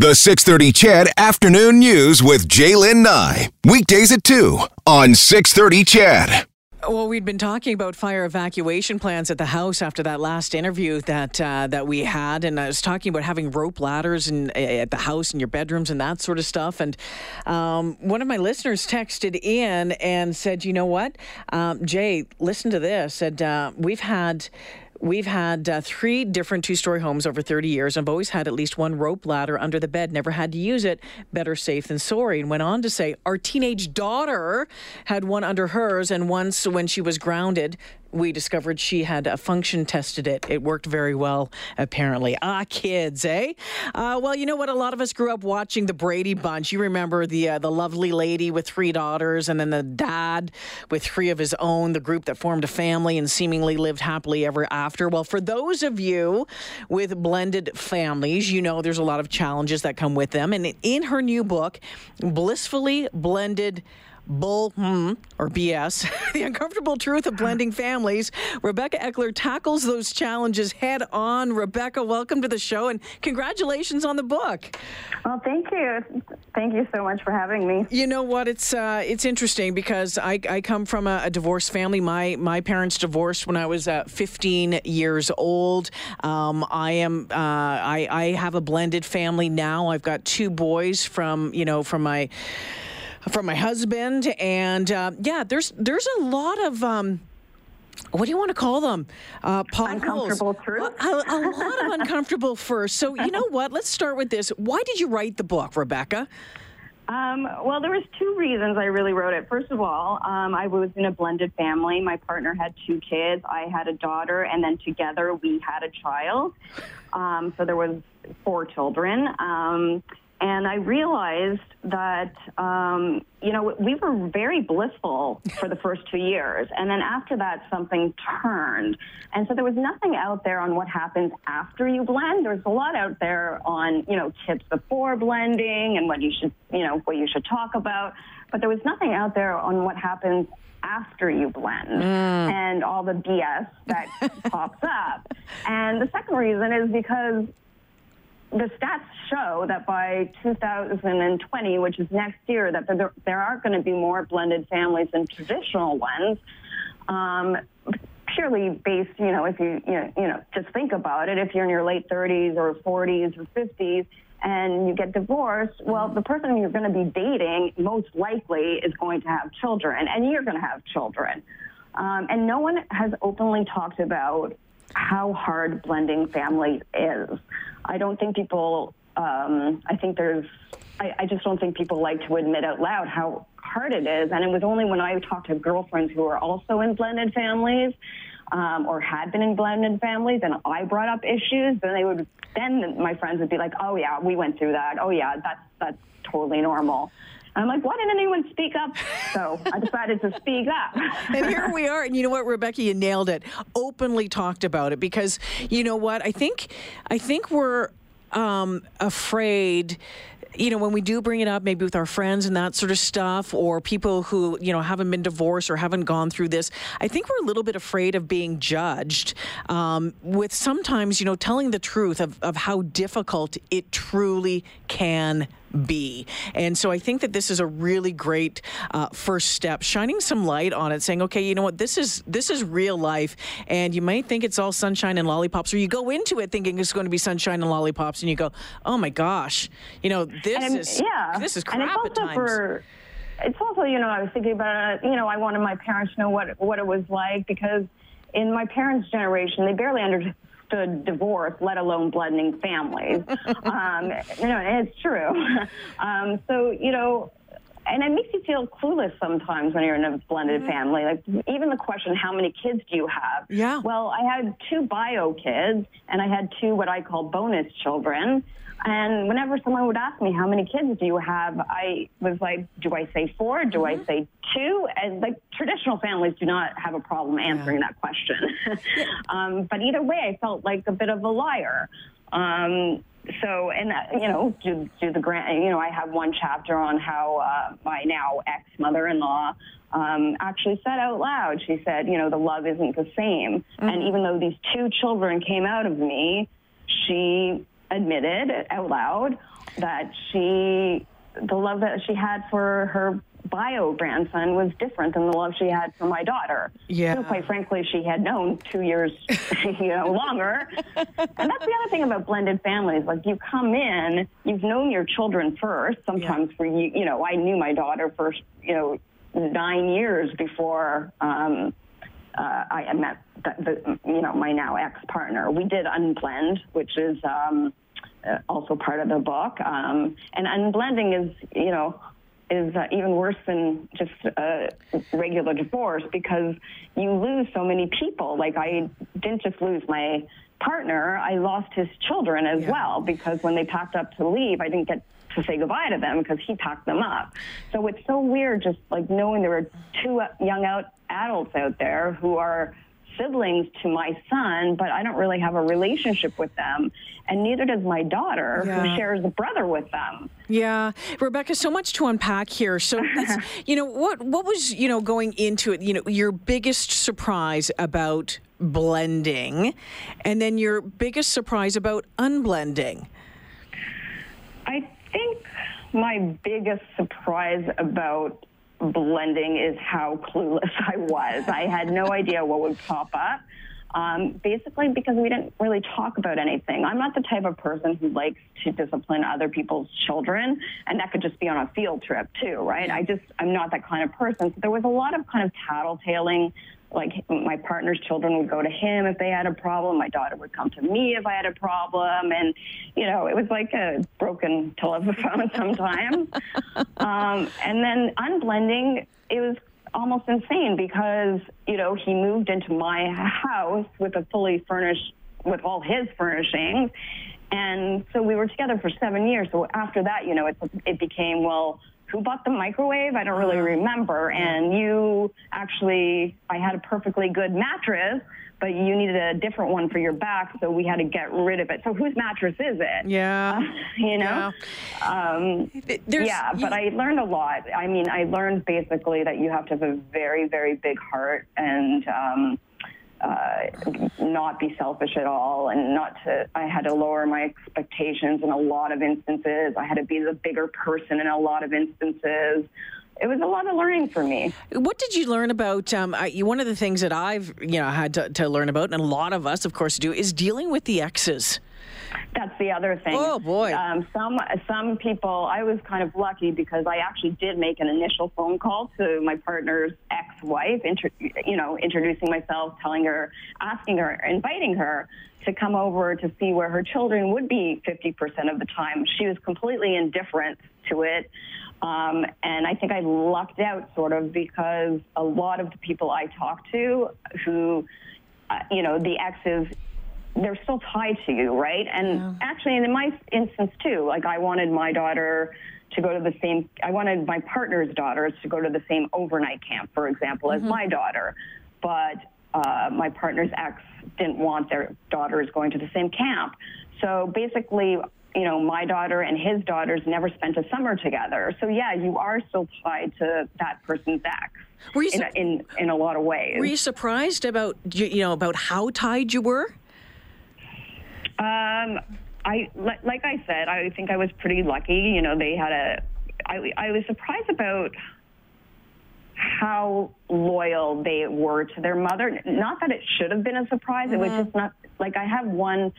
The 630 CHED Afternoon News with J'lyn Nye. Weekdays at 2 on 630 CHED. Well, we'd been talking about fire evacuation plans at the house after that last interview that uh, that we had, and I was talking about having rope ladders in, at the house in your bedrooms and that sort of stuff. And um, one of my listeners texted in and said, "You know what, um, Jay? Listen to this. Said uh, we've had." We've had uh, three different two story homes over 30 years. I've always had at least one rope ladder under the bed, never had to use it. Better safe than sorry. And went on to say, Our teenage daughter had one under hers, and once when she was grounded, we discovered she had a function tested it. It worked very well, apparently. Ah, kids, eh? Uh, well, you know what? A lot of us grew up watching the Brady Bunch. You remember the uh, the lovely lady with three daughters, and then the dad with three of his own. The group that formed a family and seemingly lived happily ever after. Well, for those of you with blended families, you know there's a lot of challenges that come with them. And in her new book, blissfully blended bull hmm, or BS, the uncomfortable truth of blending families. Rebecca Eckler tackles those challenges head on. Rebecca, welcome to the show and congratulations on the book. Well, thank you. Thank you so much for having me. You know what? It's uh, it's interesting because I, I come from a, a, divorced family. My my parents divorced when I was uh, 15 years old. Um, I am uh, I I have a blended family now. I've got two boys from you know from my from my husband, and uh, yeah, there's there's a lot of. Um, what do you want to call them? Uh, Uncomfortable truth. A, a, a lot of uncomfortable first. So you know what? Let's start with this. Why did you write the book, Rebecca? Um, well, there was two reasons I really wrote it. First of all, um, I was in a blended family. My partner had two kids. I had a daughter, and then together we had a child. Um, so there was four children. Um, and I realized that, um, you know, we were very blissful for the first two years. And then after that, something turned. And so there was nothing out there on what happens after you blend. There's a lot out there on, you know, tips before blending and what you should, you know, what you should talk about. But there was nothing out there on what happens after you blend mm. and all the BS that pops up. And the second reason is because the stats show that by 2020, which is next year, that there, there are going to be more blended families than traditional ones. Um, purely based, you know, if you, you know, you know, just think about it. If you're in your late 30s or 40s or 50s and you get divorced, well, the person you're going to be dating most likely is going to have children, and you're going to have children. Um, and no one has openly talked about how hard blending families is. I don't think people, um, I think there's, I, I just don't think people like to admit out loud how hard it is. And it was only when I talked to girlfriends who are also in blended families um, or had been in blended families and I brought up issues, then they would, then my friends would be like, oh yeah, we went through that. Oh yeah, that's, that's totally normal. I'm like, why didn't anyone speak up? So I decided to speak up. and here we are. And you know what, Rebecca, you nailed it. Openly talked about it because you know what? I think I think we're um, afraid you know, when we do bring it up, maybe with our friends and that sort of stuff, or people who, you know, haven't been divorced or haven't gone through this, I think we're a little bit afraid of being judged um, with sometimes, you know, telling the truth of, of how difficult it truly can be. And so I think that this is a really great uh, first step, shining some light on it, saying, okay, you know what, this is this is real life, and you might think it's all sunshine and lollipops, or you go into it thinking it's going to be sunshine and lollipops, and you go, oh my gosh, you know, this and, is yeah, this is crap at times. For, it's also, you know, I was thinking about it. You know, I wanted my parents to know what what it was like because in my parents' generation, they barely understood understood divorce, let alone blending families. um, you know, it's true. um, so, you know, and it makes you feel clueless sometimes when you're in a blended mm-hmm. family. Like even the question, how many kids do you have? Yeah. Well, I had two bio kids, and I had two what I call bonus children. And whenever someone would ask me, how many kids do you have? I was like, do I say four? Do mm-hmm. I say two? And like traditional families do not have a problem answering yeah. that question. um, but either way, I felt like a bit of a liar. Um, so, and uh, you know, do, do the grant, you know, I have one chapter on how uh, my now ex mother in law um, actually said out loud, she said, you know, the love isn't the same. Mm-hmm. And even though these two children came out of me, she admitted out loud that she, the love that she had for her bio grandson was different than the love she had for my daughter. Yeah. So quite frankly, she had known two years, you know, longer. and that's the other thing about blended families. Like you come in, you've known your children first. Sometimes for you, you know, I knew my daughter for you know, nine years before um, uh, I met the, the, you know, my now ex partner. We did unblend, which is um, uh, also part of the book. Um, and unblending is, you know, is uh, even worse than just a regular divorce because you lose so many people. Like I didn't just lose my partner, I lost his children as Yeah. well because when they packed up to leave, I didn't get to say goodbye to them because he packed them up. So it's so weird just like knowing there were two young out adults out there who are siblings to my son, but I don't really have a relationship with them. And neither does my daughter, Yeah. who shares a brother with them. Yeah, Rebecca, so much to unpack here. So, you know, what what was you know going into it? You know, your biggest surprise about blending, and then your biggest surprise about unblending. I think my biggest surprise about blending is how clueless I was. I had no idea what would pop up. Um, basically, because we didn't really talk about anything. I'm not the type of person who likes to discipline other people's children, and that could just be on a field trip too, right? I just, I'm not that kind of person. So there was a lot of kind of tattletaling. Like my partner's children would go to him if they had a problem. My daughter would come to me if I had a problem, and you know it was like a broken telephone sometimes. um, and then unblending, it was almost insane because you know he moved into my house with a fully furnished with all his furnishings and so we were together for seven years so after that you know it, it became well who bought the microwave? I don't really remember. And you actually i had a perfectly good mattress but you needed a different one for your back so we had to get rid of it. So whose mattress is it? Yeah. you know? Um, There's- yeah, you- but I learned a lot. I mean, I learned basically that you have to have a very, very big heart and um, uh, not be selfish at all, and not to. I had to lower my expectations in a lot of instances. I had to be the bigger person in a lot of instances. It was a lot of learning for me. What did you learn about? Um, I, one of the things that I've you know had to, to learn about, and a lot of us, of course, do, is dealing with the exes. That's the other thing. Oh, boy. Um, some some people, I was kind of lucky because I actually did make an initial phone call to my partner's ex-wife, inter, you know, introducing myself, telling her, asking her, inviting her to come over to see where her children would be 50% of the time. She was completely indifferent to it. Um, and I think I lucked out sort of because a lot of the people I talked to who, uh, you know, the exes they're still tied to you, right? And actually, in my instance too, like I wanted my daughter to go to the same. I wanted my partner's daughters to go to the same overnight camp, for example, as my daughter, but uh, my partner's ex didn't want their daughters going to the same camp. So basically. You know, my daughter and his daughters never spent a summer together. So yeah, you are still tied to that person's ex Were you in, su- a- in in a lot of ways. Were you surprised about you you know about how tied you were? Um, I like I said, I think I was pretty lucky. You know, they had a. I, I was surprised about how loyal they were to their mother. Not that it should have been a surprise. It was mm-hmm. just not like I have one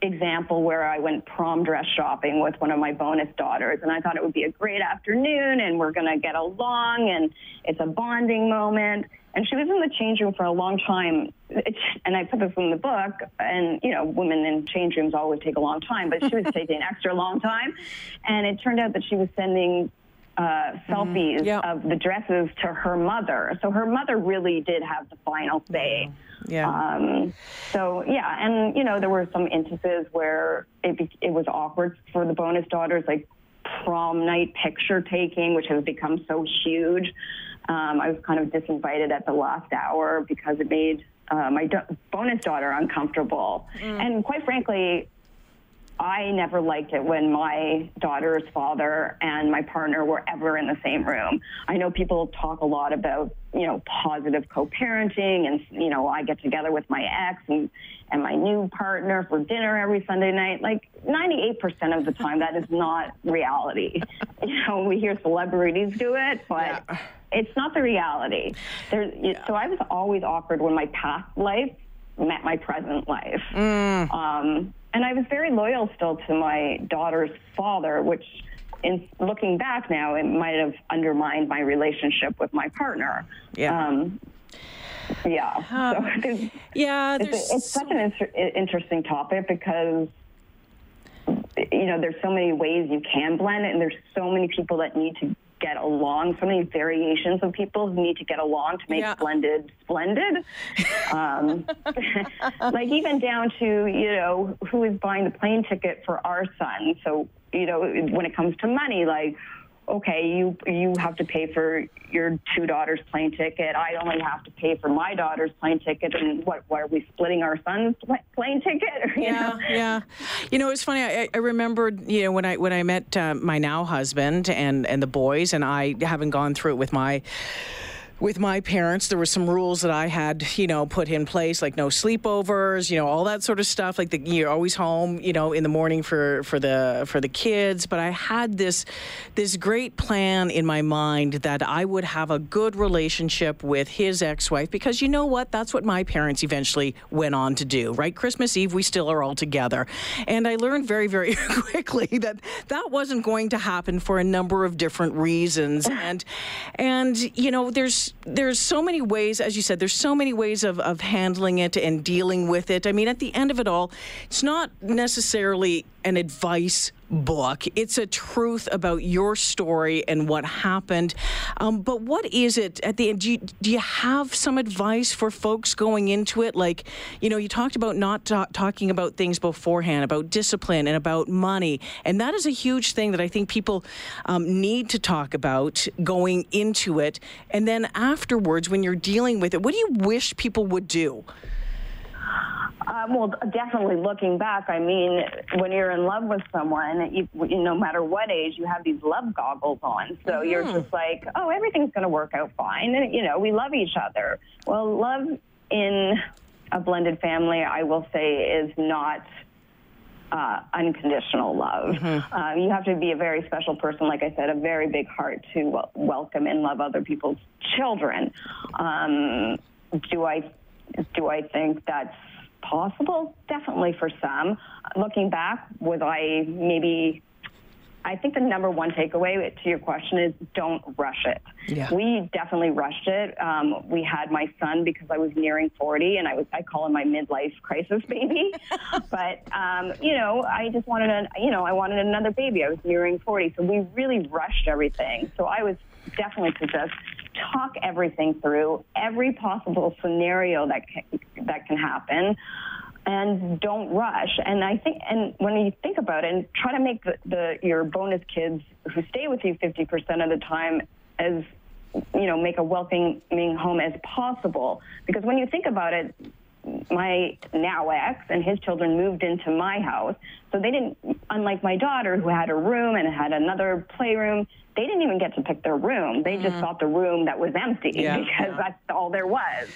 example where I went prom dress shopping with one of my bonus daughters, and I thought it would be a great afternoon, and we're going to get along, and it's a bonding moment. And she was in the change room for a long time, it's, and I put this in the book. And you know, women in change rooms always take a long time, but she was taking an extra long time. And it turned out that she was sending uh, selfies Yeah. of the dresses to her mother. So her mother really did have the final say. Yeah. Um, so yeah, and you know there were some instances where it be, it was awkward for the bonus daughters, like prom night picture taking, which has become so huge. Um, I was kind of disinvited at the last hour because it made uh, my do- bonus daughter uncomfortable, and quite frankly, I never liked it when my daughter's father and my partner were ever in the same room. I know people talk a lot about, you know, positive co-parenting and, you know, I get together with my ex and, and my new partner for dinner every Sunday night. Like 98% of the time, that is not reality. You know, we hear celebrities do it, but yeah. it's not the reality. There, yeah. So I was always awkward when my past life met my present life. Mm. Um, and I was very loyal still to my daughter's father, which, in looking back now, it might have undermined my relationship with my partner. Yeah. Um, yeah. Um, so there's, yeah. There's, it's, it's such an inter- interesting topic because you know there's so many ways you can blend it, and there's so many people that need to get along. So many variations of people who need to get along to make yeah. blended splendid. Um, like even down to you know who is buying the plane ticket for our son. So you know when it comes to money, like okay, you you have to pay for your two daughters' plane ticket. I only have to pay for my daughter's plane ticket. And what? Why are we splitting our son's plane ticket? yeah, know? yeah. You know, it's funny. I, I remembered, you know, when I when I met uh, my now husband and and the boys, and I haven't gone through it with my with my parents, there were some rules that I had, you know, put in place, like no sleepovers, you know, all that sort of stuff. Like the, you're always home, you know, in the morning for for the for the kids. But I had this this great plan in my mind that I would have a good relationship with his ex-wife because you know what, that's what my parents eventually went on to do. Right, Christmas Eve, we still are all together, and I learned very very quickly that that wasn't going to happen for a number of different reasons. And and you know, there's there's so many ways, as you said, there's so many ways of, of handling it and dealing with it. I mean, at the end of it all, it's not necessarily an advice book. It's a truth about your story and what happened. Um, but what is it at the end? Do you, do you, have some advice for folks going into it? Like, you know, you talked about not ta- talking about things beforehand, about discipline and about money. And that is a huge thing that I think people um, need to talk about going into it. And then afterwards, when you're dealing with it, what do you wish people would do? Um, well, definitely looking back, I mean, when you're in love with someone, you, you, no matter what age, you have these love goggles on. So mm-hmm. you're just like, oh, everything's going to work out fine. And, you know, we love each other. Well, love in a blended family, I will say, is not uh, unconditional love. Mm-hmm. Uh, you have to be a very special person, like I said, a very big heart to w- welcome and love other people's children. Um, do I do I think that's possible? Definitely for some. Looking back, was I maybe I think the number one takeaway to your question is don't rush it. Yeah. We definitely rushed it. Um, we had my son because I was nearing 40, and I was I call him my midlife crisis baby. but um, you know, I just wanted a you know I wanted another baby. I was nearing 40, so we really rushed everything. So I was definitely possessed talk everything through, every possible scenario that can, that can happen, and don't rush. And I think, and when you think about it, and try to make the, the your bonus kids who stay with you 50% of the time as you know, make a welcoming home as possible. Because when you think about it, my now ex and his children moved into my house. So they didn't, unlike my daughter who had a room and had another playroom, they didn't even get to pick their room. They just mm-hmm. got the room that was empty yeah, because yeah. that's all there was.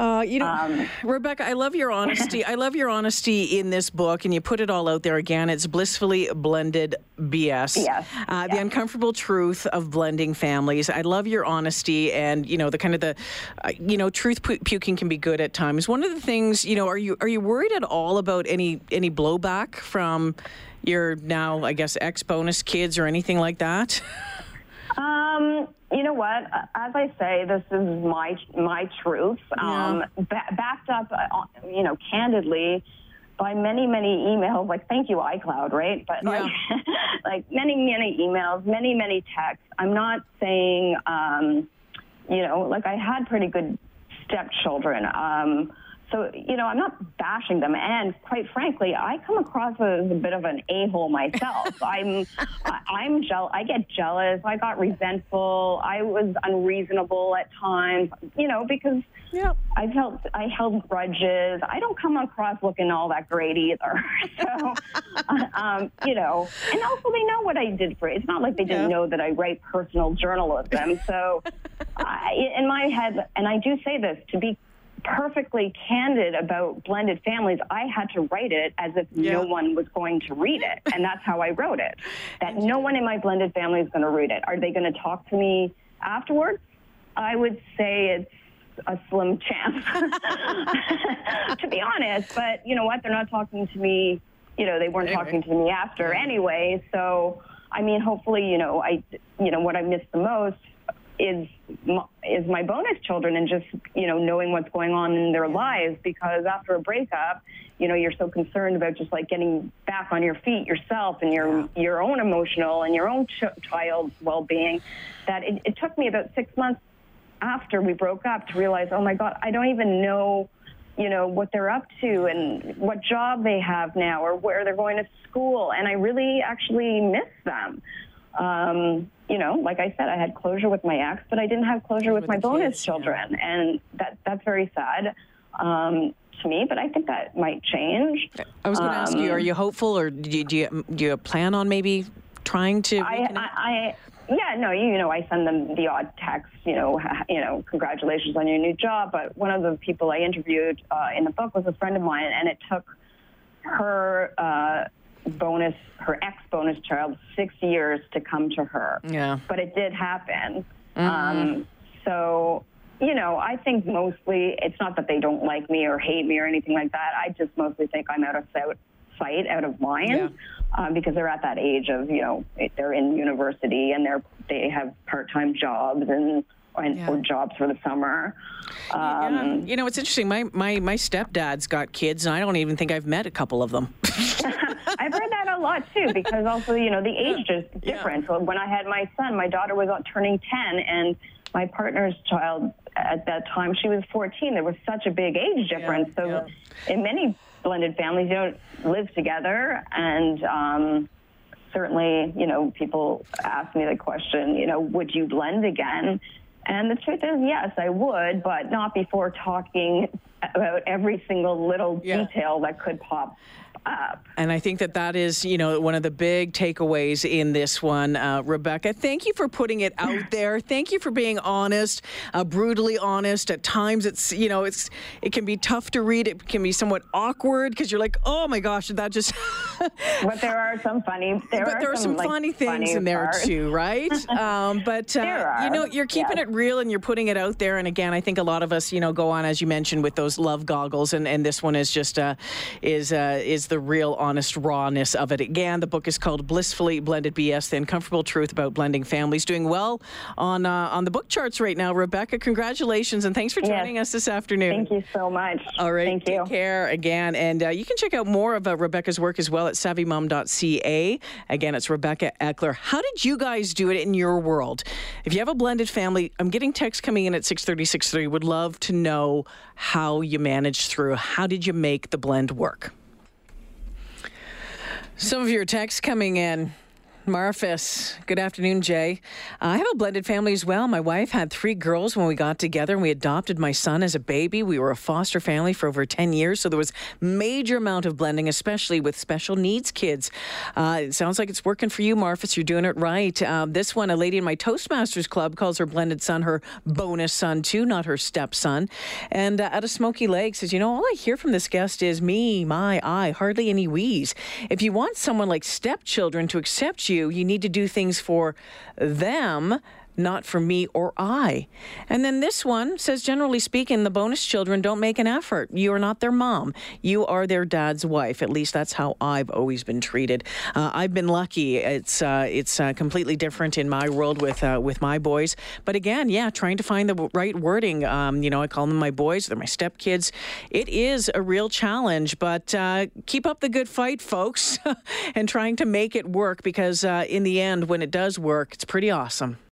Uh, you know, um, Rebecca, I love your honesty. I love your honesty in this book, and you put it all out there again. It's blissfully blended BS. Yes. Uh, The uncomfortable truth of blending families. I love your honesty, and you know the kind of the, uh, you know, truth puking can be good at times. One of the things, you know, are you are you worried at all about any any blowback from your now, I guess, ex bonus kids or anything like that? Um, you know what? As I say, this is my my truth, um, ba- backed up, uh, you know, candidly by many many emails. Like, thank you iCloud, right? But yeah. like, like many many emails, many many texts. I'm not saying, um, you know, like I had pretty good stepchildren. Um, so, you know, I'm not bashing them. And quite frankly, I come across as a bit of an a hole myself. I'm, I'm jealous. I get jealous. I got resentful. I was unreasonable at times, you know, because yeah. I felt I held grudges. I don't come across looking all that great either. so, um, you know, and also they know what I did for it. It's not like they didn't yeah. know that I write personal journalism. So, I, in my head, and I do say this to be perfectly candid about blended families, I had to write it as if yeah. no one was going to read it. And that's how I wrote it. That no one in my blended family is going to read it. Are they going to talk to me afterwards? I would say it's a slim chance, to be honest. But you know what? They're not talking to me. You know, they weren't anyway. talking to me after anyway. So, I mean, hopefully, you know, I, you know, what I missed the most is is my bonus children and just you know knowing what's going on in their lives because after a breakup you know you're so concerned about just like getting back on your feet yourself and your your own emotional and your own ch- child's well-being that it, it took me about six months after we broke up to realize oh my god i don't even know you know what they're up to and what job they have now or where they're going to school. And i really actually miss them um, you know, like I said, I had closure with my ex, but I didn't have closure with, with my bonus kids, children, yeah. and that that's very sad um, to me. But I think that might change. I was going to um, ask you: Are you hopeful, or do you, do you, do you plan on maybe trying to? I, I, I, yeah, no, you, you know, I send them the odd text, you know, you know, congratulations on your new job. But one of the people I interviewed uh, in the book was a friend of mine, and it took her. Uh, bonus, her ex bonus child, six years to come to her. Yeah. But it did happen. Mm-hmm. Um, so, you know, I think mostly it's not that they don't like me or hate me or anything like that. I just mostly think I'm out of sight, out of mind. Yeah. Um, because they're at that age of, you know, they're in university and they're they have part time jobs and and, yeah. or jobs for the summer. Um, yeah. You know, it's interesting. My, my my stepdad's got kids, and I don't even think I've met a couple of them. I've heard that a lot too, because also you know the age is different. Yeah. So when I had my son, my daughter was turning ten, and my partner's child at that time she was 14. There was such a big age difference. so in many blended families, you don't live together, and um, certainly, you know, people ask me the question, you know, would you blend again? And the truth is, yes, I would, but not before talking about every single little yeah. detail that could pop up. And I think that that is, you know, one of the big takeaways in this one, uh, Rebecca. Thank you for putting it out there. Thank you for being honest, uh, brutally honest. At times, it's you know, it's it can be tough to read. It can be somewhat awkward because you're like, oh my gosh, that just. but there are some funny. There but are there are some, some funny things funny in there parts. too, right? um, but uh, you know, you're keeping it real and you're putting it out there. And again, I think a lot of us, you know, go on as you mentioned with those love goggles, and, and this one is just uh, is uh, is the real honest rawness of it. Again, the book is called Blissfully Blended BS: The Uncomfortable Truth About Blending Families. Doing well on uh, on the book charts right now. Rebecca, congratulations and thanks for joining yes. us this afternoon. Thank you so much. All right, Thank take you. care again, and uh, you can check out more of uh, Rebecca's work as well at SavvyMom.ca. Again, it's Rebecca Eckler. How did you guys do it in your world? If you have a blended family, I'm getting texts coming in at 630, 6:30, Would love to know how you managed through. How did you make the blend work? Some of your texts coming in. Marfus. Good afternoon, Jay. I have a blended family as well. My wife had three girls when we got together, and we adopted my son as a baby. We were a foster family for over 10 years, so there was major amount of blending, especially with special needs kids. Uh, it sounds like it's working for you, Marfus. You're doing it right. Um, this one, a lady in my Toastmasters club calls her blended son her bonus son, too, not her stepson. And uh, at a Smoky Lake says, you know, all I hear from this guest is me, my, I, hardly any we's. If you want someone like stepchildren to accept you, you need to do things for them not for me or I. And then this one says, generally speaking, the bonus children don't make an effort. You are not their mom. You are their dad's wife. At least that's how I've always been treated. Uh, I've been lucky. It's uh, it's uh, completely different in my world with uh, with my boys. But again, yeah, trying to find the right wording. Um, you know, I call them my boys. They're my stepkids. It is a real challenge, but uh, keep up the good fight, folks, and trying to make it work because uh, in the end, when it does work, it's pretty awesome.